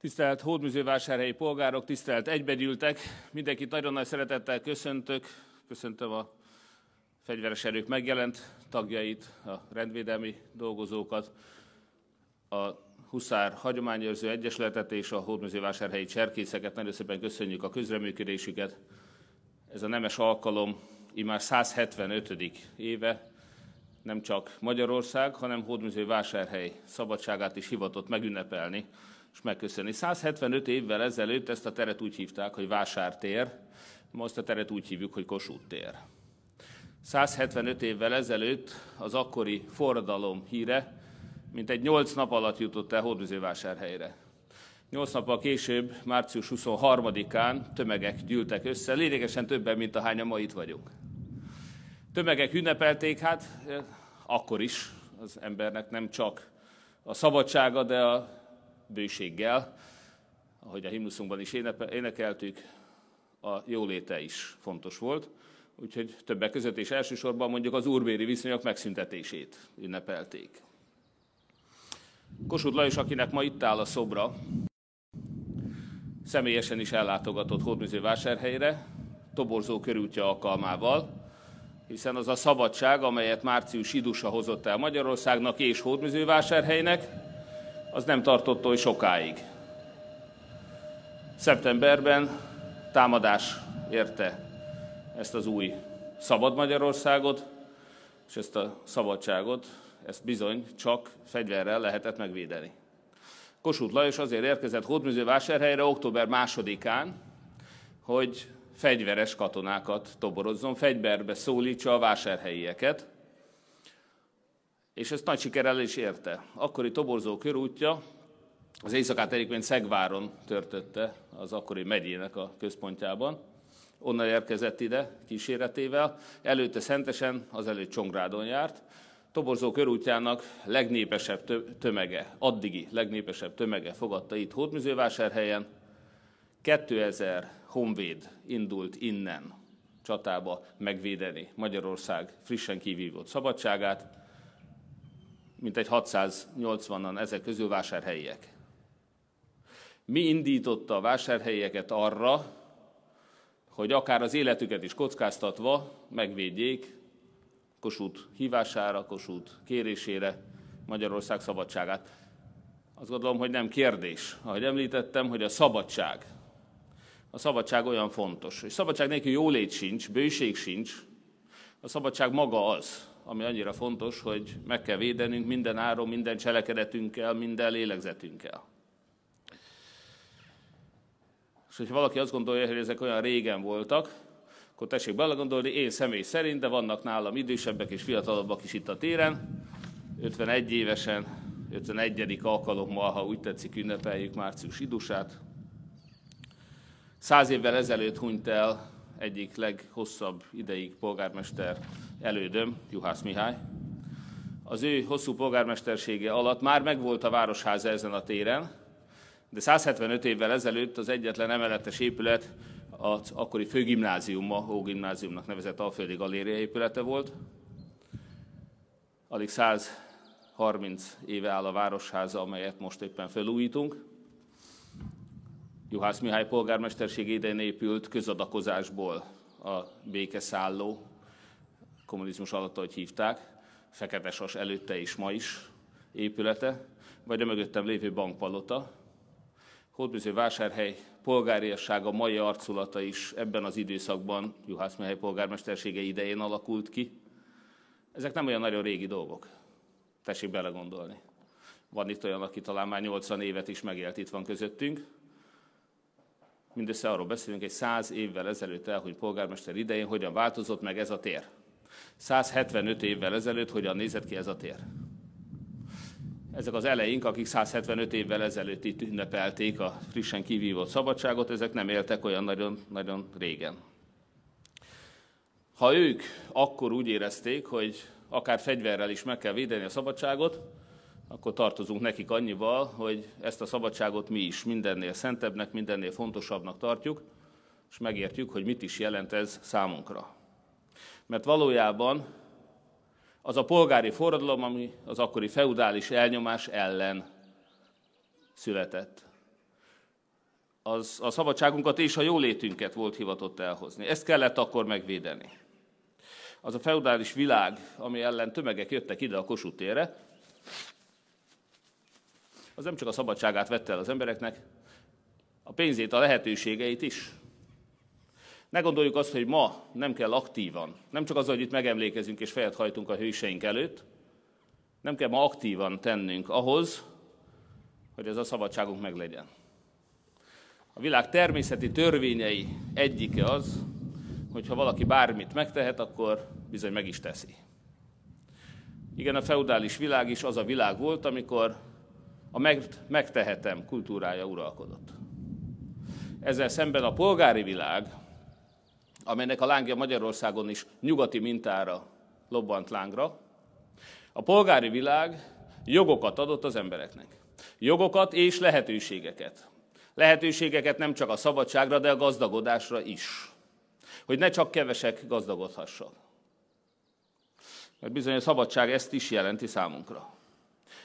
Tisztelt Hódműzővásárhelyi polgárok, tisztelt egybegyűltek, mindenkit nagyon nagy szeretettel köszöntök, köszöntöm a fegyveres erők megjelent tagjait, a rendvédelmi dolgozókat, a Huszár Hagyományőrző Egyesületet és a Hódműzővásárhelyi cserkészeket. Nagyon szépen köszönjük a közreműködésüket. Ez a nemes alkalom immár 175. éve, nem csak Magyarország, hanem Hódműzővásárhely szabadságát is hivatott megünnepelni és megköszönni. 175 évvel ezelőtt ezt a teret úgy hívták, hogy Vásártér, most a teret úgy hívjuk, hogy Kossuth tér. 175 évvel ezelőtt az akkori forradalom híre, mint egy 8 nap alatt jutott el Hódműzővásárhelyre. 8 nappal később, március 23-án tömegek gyűltek össze, lényegesen többen, mint ahányan ma itt vagyunk. Tömegek ünnepelték, hát akkor is az embernek nem csak a szabadsága, de a bőséggel, ahogy a himnuszunkban is énekeltük, a jóléte is fontos volt. Úgyhogy többek között és elsősorban mondjuk az úrbéri viszonyok megszüntetését ünnepelték. Kossuth Lajos, akinek ma itt áll a szobra, személyesen is ellátogatott Hódműző vásárhelyre, toborzó körútja alkalmával, hiszen az a szabadság, amelyet március idusa hozott el Magyarországnak és Hódműzővásárhelynek, az nem tartott oly sokáig. Szeptemberben támadás érte ezt az új szabad Magyarországot, és ezt a szabadságot, ezt bizony csak fegyverrel lehetett megvédeni. Kossuth Lajos azért érkezett Hódműző vásárhelyre október másodikán, hogy fegyveres katonákat toborozzon, fegyverbe szólítsa a vásárhelyieket, és ezt nagy sikerrel is érte. Akkori toborzó körútja az éjszakát egyébként Szegváron törtötte, az akkori megyének a központjában. Onnan érkezett ide kíséretével, előtte Szentesen, azelőtt Csongrádon járt. Toborzó körútjának legnépesebb tömege, addigi legnépesebb tömege fogadta itt Hódműzővásárhelyen. 2000 honvéd indult innen csatába megvédeni Magyarország frissen kivívott szabadságát, mint egy 680-an ezek közül vásárhelyiek. Mi indította a vásárhelyieket arra, hogy akár az életüket is kockáztatva megvédjék Kossuth hívására, Kossuth kérésére Magyarország szabadságát. Azt gondolom, hogy nem kérdés. Ahogy említettem, hogy a szabadság, a szabadság olyan fontos. És szabadság nélkül jólét sincs, bőség sincs. A szabadság maga az, ami annyira fontos, hogy meg kell védenünk minden áron, minden cselekedetünkkel, minden lélegzetünkkel. És hogyha valaki azt gondolja, hogy ezek olyan régen voltak, akkor tessék belegondolni, én személy szerint, de vannak nálam idősebbek és fiatalabbak is itt a téren, 51 évesen, 51. alkalommal, ha úgy tetszik, ünnepeljük március idusát. Száz évvel ezelőtt hunyt el egyik leghosszabb ideig polgármester elődöm, Juhász Mihály. Az ő hosszú polgármestersége alatt már megvolt a városháza ezen a téren, de 175 évvel ezelőtt az egyetlen emeletes épület az akkori főgimnázium, ma Ógimnáziumnak nevezett Alföldi Galéria épülete volt. Alig 130 éve áll a városháza, amelyet most éppen felújítunk. Juhász Mihály polgármesterség idején épült közadakozásból a békeszálló, kommunizmus alatt, ahogy hívták, Fekete Sas előtte és ma is épülete, vagy a mögöttem lévő bankpalota. Hódműző vásárhely polgáriassága mai arculata is ebben az időszakban Juhász Mihály polgármestersége idején alakult ki. Ezek nem olyan nagyon régi dolgok. Tessék belegondolni. Van itt olyan, aki talán már 80 évet is megélt itt van közöttünk, mindössze arról beszélünk, egy száz évvel ezelőtt elhunyt polgármester idején, hogyan változott meg ez a tér. 175 évvel ezelőtt hogyan nézett ki ez a tér. Ezek az eleink, akik 175 évvel ezelőtt itt ünnepelték a frissen kivívott szabadságot, ezek nem éltek olyan nagyon, nagyon régen. Ha ők akkor úgy érezték, hogy akár fegyverrel is meg kell védeni a szabadságot, akkor tartozunk nekik annyival, hogy ezt a szabadságot mi is mindennél szentebbnek, mindennél fontosabbnak tartjuk, és megértjük, hogy mit is jelent ez számunkra. Mert valójában az a polgári forradalom, ami az akkori feudális elnyomás ellen született. az a szabadságunkat és a jólétünket volt hivatott elhozni. Ezt kellett akkor megvédeni. Az a feudális világ, ami ellen tömegek jöttek ide a Kossuth térre, az nem csak a szabadságát vette el az embereknek, a pénzét, a lehetőségeit is. Ne gondoljuk azt, hogy ma nem kell aktívan, nem csak az, hogy itt megemlékezünk és fejet hajtunk a hőseink előtt, nem kell ma aktívan tennünk ahhoz, hogy ez a szabadságunk meglegyen. A világ természeti törvényei egyike az, hogy ha valaki bármit megtehet, akkor bizony meg is teszi. Igen, a feudális világ is az a világ volt, amikor a megtehetem kultúrája uralkodott. Ezzel szemben a polgári világ, amelynek a lángja Magyarországon is nyugati mintára lobbant lángra, a polgári világ jogokat adott az embereknek. Jogokat és lehetőségeket. Lehetőségeket nem csak a szabadságra, de a gazdagodásra is. Hogy ne csak kevesek gazdagodhassak. Mert bizony a szabadság ezt is jelenti számunkra.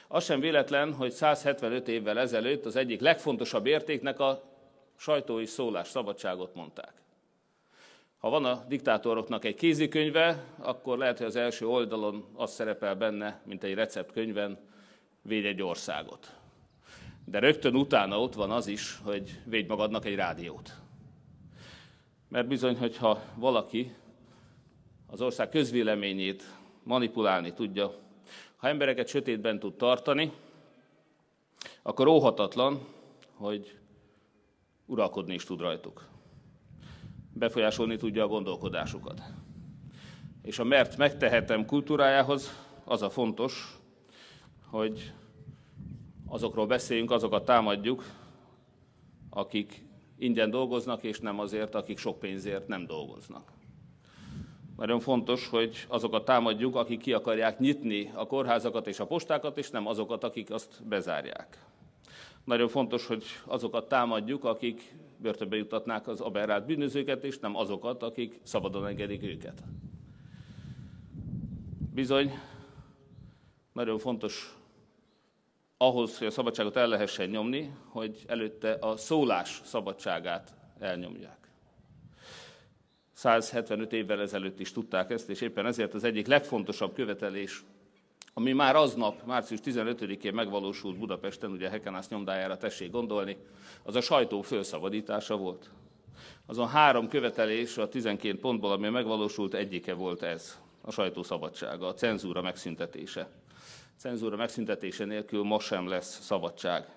Az sem véletlen, hogy 175 évvel ezelőtt az egyik legfontosabb értéknek a sajtó és szólás szabadságot mondták. Ha van a diktátoroknak egy kézikönyve, akkor lehet, hogy az első oldalon az szerepel benne, mint egy receptkönyven, védj egy országot. De rögtön utána ott van az is, hogy védj magadnak egy rádiót. Mert bizony, hogyha valaki az ország közvéleményét manipulálni tudja, ha embereket sötétben tud tartani, akkor óhatatlan, hogy uralkodni is tud rajtuk. Befolyásolni tudja a gondolkodásukat. És a mert megtehetem kultúrájához az a fontos, hogy azokról beszéljünk, azokat támadjuk, akik ingyen dolgoznak, és nem azért, akik sok pénzért nem dolgoznak. Nagyon fontos, hogy azokat támadjuk, akik ki akarják nyitni a kórházakat és a postákat, és nem azokat, akik azt bezárják. Nagyon fontos, hogy azokat támadjuk, akik börtönbe jutatnák az aberrált bűnözőket, és nem azokat, akik szabadon engedik őket. Bizony, nagyon fontos ahhoz, hogy a szabadságot el lehessen nyomni, hogy előtte a szólás szabadságát elnyomják. 175 évvel ezelőtt is tudták ezt, és éppen ezért az egyik legfontosabb követelés, ami már aznap, március 15-én megvalósult Budapesten, ugye Hekenász nyomdájára tessék gondolni, az a sajtó felszabadítása volt. Azon három követelés a 12 pontból, ami megvalósult, egyike volt ez, a sajtó szabadsága, a cenzúra megszüntetése. A cenzúra megszüntetése nélkül most sem lesz szabadság.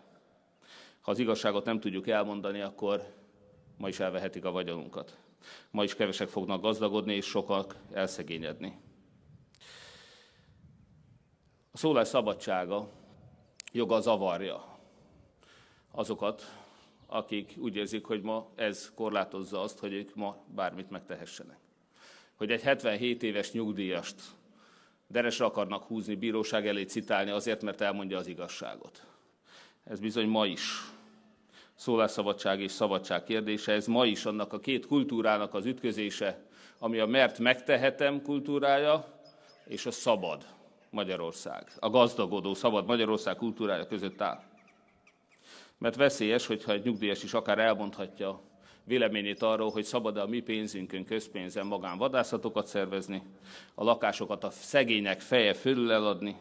Ha az igazságot nem tudjuk elmondani, akkor ma is elvehetik a vagyonunkat. Ma is kevesek fognak gazdagodni, és sokak elszegényedni. A szólás szabadsága joga zavarja azokat, akik úgy érzik, hogy ma ez korlátozza azt, hogy ők ma bármit megtehessenek. Hogy egy 77 éves nyugdíjast deresre akarnak húzni, bíróság elé citálni azért, mert elmondja az igazságot. Ez bizony ma is szólásszabadság és szabadság kérdése. Ez ma is annak a két kultúrának az ütközése, ami a mert megtehetem kultúrája, és a szabad Magyarország, a gazdagodó szabad Magyarország kultúrája között áll. Mert veszélyes, hogyha egy nyugdíjas is akár elmondhatja véleményét arról, hogy szabad-e a mi pénzünkön, közpénzen magánvadászatokat szervezni, a lakásokat a szegények feje fölül eladni,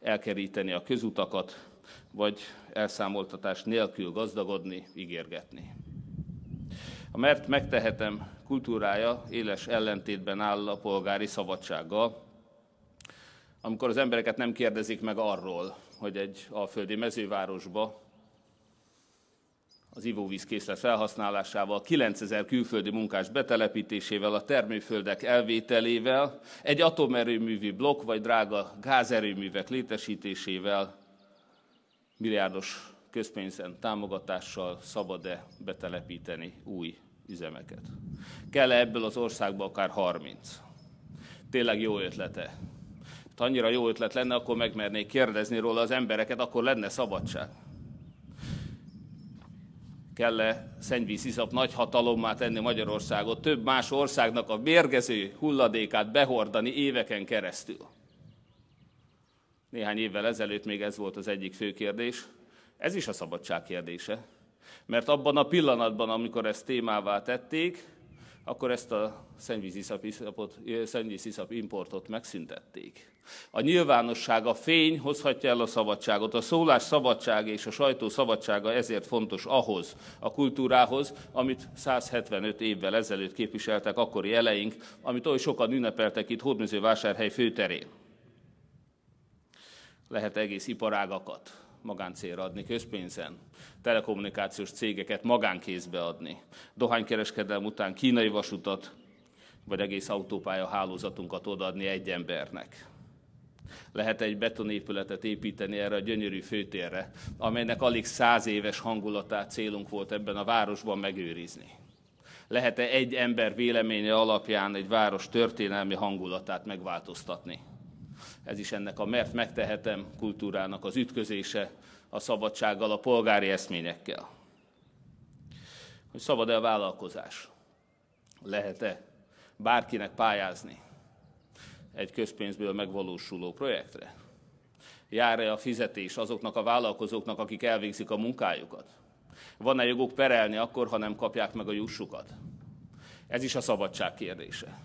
elkeríteni a közutakat, vagy elszámoltatás nélkül gazdagodni, ígérgetni. A mert megtehetem kultúrája éles ellentétben áll a polgári szabadsággal, amikor az embereket nem kérdezik meg arról, hogy egy alföldi mezővárosba az ivóvízkészlet felhasználásával, 9000 külföldi munkás betelepítésével, a termőföldek elvételével, egy atomerőművi blokk vagy drága gázerőművek létesítésével milliárdos közpénzen támogatással szabad-e betelepíteni új üzemeket. Kell-e ebből az országba akár 30? Tényleg jó ötlete. Annyira jó ötlet lenne, akkor megmernék kérdezni róla az embereket, akkor lenne szabadság. Kell-e szennyvíziszap nagy hatalommá tenni Magyarországot, több más országnak a mérgező hulladékát behordani éveken keresztül? Néhány évvel ezelőtt még ez volt az egyik fő kérdés. Ez is a szabadság kérdése. Mert abban a pillanatban, amikor ezt témává tették, akkor ezt a szennyvíziszap importot megszüntették. A nyilvánosság, a fény hozhatja el a szabadságot. A szólás szabadsága és a sajtó szabadsága ezért fontos ahhoz, a kultúrához, amit 175 évvel ezelőtt képviseltek akkori eleink, amit oly sokan ünnepeltek itt Hódműzővásárhely főterén. Lehet egész iparágakat magáncélra adni közpénzen, telekommunikációs cégeket magánkézbe adni, dohánykereskedelm után kínai vasutat, vagy egész autópálya hálózatunkat odaadni egy embernek. Lehet egy betonépületet építeni erre a gyönyörű főtérre, amelynek alig száz éves hangulatát célunk volt ebben a városban megőrizni. Lehet-e egy ember véleménye alapján egy város történelmi hangulatát megváltoztatni? Ez is ennek a mert megtehetem kultúrának az ütközése a szabadsággal, a polgári eszményekkel. Hogy szabad-e a vállalkozás? Lehet-e bárkinek pályázni egy közpénzből megvalósuló projektre? Jár-e a fizetés azoknak a vállalkozóknak, akik elvégzik a munkájukat? Van-e joguk perelni akkor, ha nem kapják meg a jussukat? Ez is a szabadság kérdése.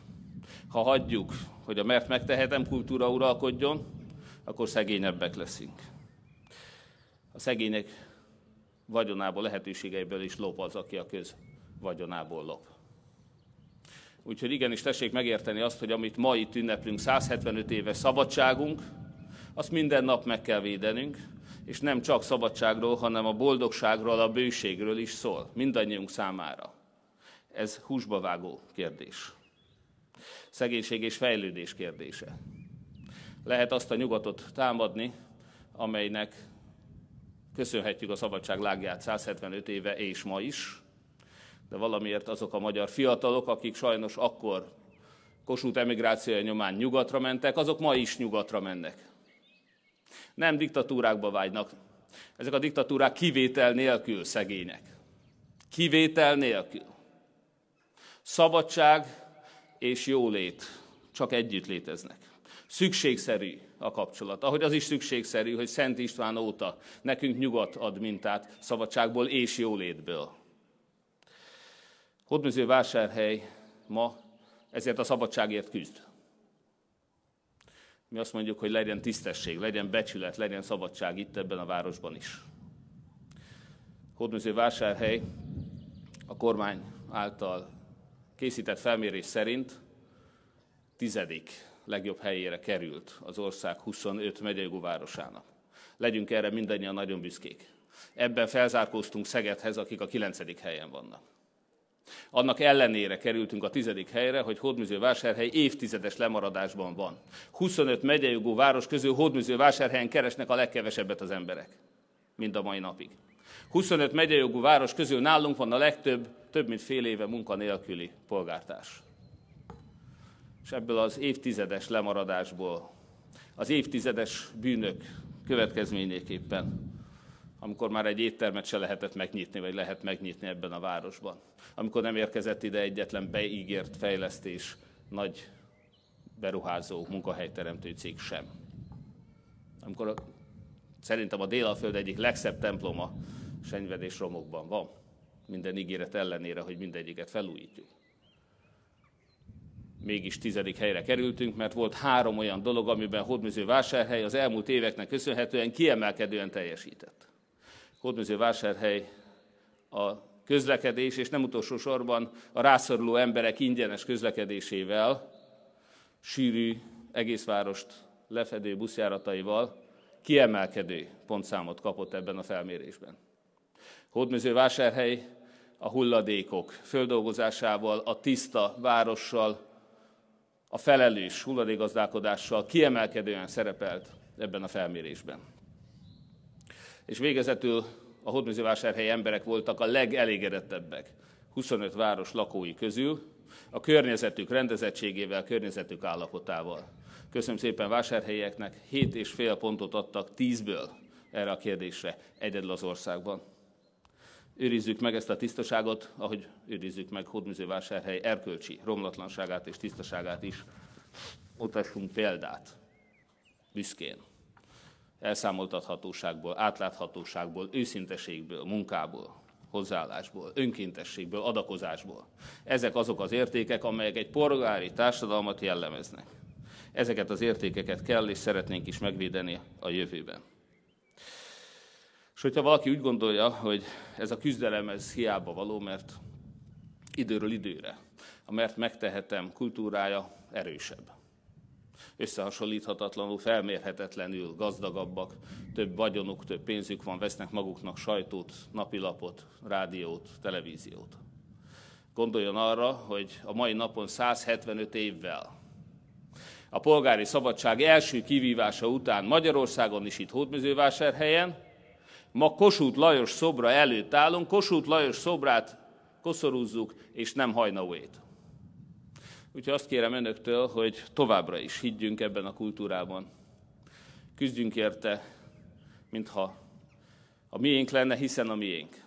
Ha hagyjuk, hogy a mert megtehetem kultúra uralkodjon, akkor szegényebbek leszünk. A szegények vagyonából, lehetőségeiből is lop az, aki a köz vagyonából lop. Úgyhogy igenis tessék megérteni azt, hogy amit ma itt ünneplünk, 175 éves szabadságunk, azt minden nap meg kell védenünk, és nem csak szabadságról, hanem a boldogságról, a bőségről is szól, mindannyiunk számára. Ez húsba vágó kérdés szegénység és fejlődés kérdése. Lehet azt a nyugatot támadni, amelynek köszönhetjük a szabadság lágját 175 éve és ma is, de valamiért azok a magyar fiatalok, akik sajnos akkor Kossuth emigrációja nyomán nyugatra mentek, azok ma is nyugatra mennek. Nem diktatúrákba vágynak. Ezek a diktatúrák kivétel nélkül szegények. Kivétel nélkül. Szabadság és jólét csak együtt léteznek. Szükségszerű a kapcsolat. Ahogy az is szükségszerű, hogy Szent István óta nekünk nyugat ad mintát szabadságból és jólétből. Hódműző vásárhely ma ezért a szabadságért küzd. Mi azt mondjuk, hogy legyen tisztesség, legyen becsület, legyen szabadság itt ebben a városban is. Hódműző vásárhely a kormány által készített felmérés szerint tizedik legjobb helyére került az ország 25 megyei városának. Legyünk erre mindannyian nagyon büszkék. Ebben felzárkóztunk Szegedhez, akik a kilencedik helyen vannak. Annak ellenére kerültünk a tizedik helyre, hogy Hódműző-vásárhely évtizedes lemaradásban van. 25 megyei város közül Hódműző-vásárhelyen keresnek a legkevesebbet az emberek, mint a mai napig. 25 megyejogú város közül nálunk van a legtöbb, több mint fél éve munkanélküli polgártárs. És ebből az évtizedes lemaradásból, az évtizedes bűnök következményéképpen, amikor már egy éttermet se lehetett megnyitni, vagy lehet megnyitni ebben a városban, amikor nem érkezett ide egyetlen beígért fejlesztés, nagy beruházó, munkahelyteremtő cég sem. Amikor a, szerintem a Délaföld egyik legszebb temploma senyvedés romokban van. Minden ígéret ellenére, hogy mindegyiket felújítjuk. Mégis tizedik helyre kerültünk, mert volt három olyan dolog, amiben Hódműző vásárhely az elmúlt éveknek köszönhetően kiemelkedően teljesített. Hódműző vásárhely a közlekedés, és nem utolsó sorban a rászoruló emberek ingyenes közlekedésével, sűrű, egész várost lefedő buszjárataival kiemelkedő pontszámot kapott ebben a felmérésben. Hódműzővásárhely a hulladékok földolgozásával, a tiszta várossal, a felelős hulladékgazdálkodással kiemelkedően szerepelt ebben a felmérésben. És végezetül a Hódműzővásárhely emberek voltak a legelégedettebbek 25 város lakói közül, a környezetük rendezettségével, környezetük állapotával. Köszönöm szépen vásárhelyeknek, 7,5 pontot adtak 10-ből erre a kérdésre egyedül az országban őrizzük meg ezt a tisztaságot, ahogy őrizzük meg Hódműzővásárhely erkölcsi romlatlanságát és tisztaságát is. Mutassunk példát, büszkén, elszámoltathatóságból, átláthatóságból, őszinteségből, munkából. hozzáállásból, önkéntességből, adakozásból. Ezek azok az értékek, amelyek egy polgári társadalmat jellemeznek. Ezeket az értékeket kell és szeretnénk is megvédeni a jövőben. És hogyha valaki úgy gondolja, hogy ez a küzdelem ez hiába való, mert időről időre, a mert megtehetem kultúrája erősebb. Összehasonlíthatatlanul, felmérhetetlenül gazdagabbak, több vagyonuk, több pénzük van, vesznek maguknak sajtót, napilapot, rádiót, televíziót. Gondoljon arra, hogy a mai napon 175 évvel a polgári szabadság első kivívása után Magyarországon is itt Hódmezővásárhelyen, ma Kossuth Lajos szobra előtt állunk, Kossuth Lajos szobrát koszorúzzuk, és nem hajnauét. Úgyhogy azt kérem önöktől, hogy továbbra is higgyünk ebben a kultúrában. Küzdjünk érte, mintha a miénk lenne, hiszen a miénk.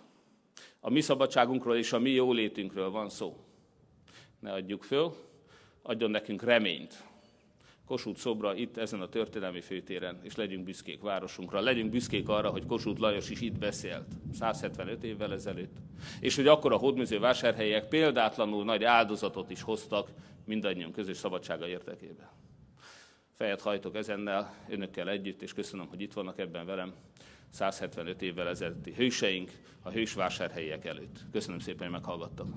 A mi szabadságunkról és a mi jólétünkről van szó. Ne adjuk föl, adjon nekünk reményt, Kossuth szobra itt ezen a történelmi főtéren, és legyünk büszkék városunkra. Legyünk büszkék arra, hogy Kossuth Lajos is itt beszélt 175 évvel ezelőtt, és hogy akkor a hódműző vásárhelyek példátlanul nagy áldozatot is hoztak mindannyian közös szabadsága érdekében. Fejet hajtok ezennel, önökkel együtt, és köszönöm, hogy itt vannak ebben velem. 175 évvel ezelőtti hőseink a hős vásárhelyek előtt. Köszönöm szépen, hogy meghallgattak.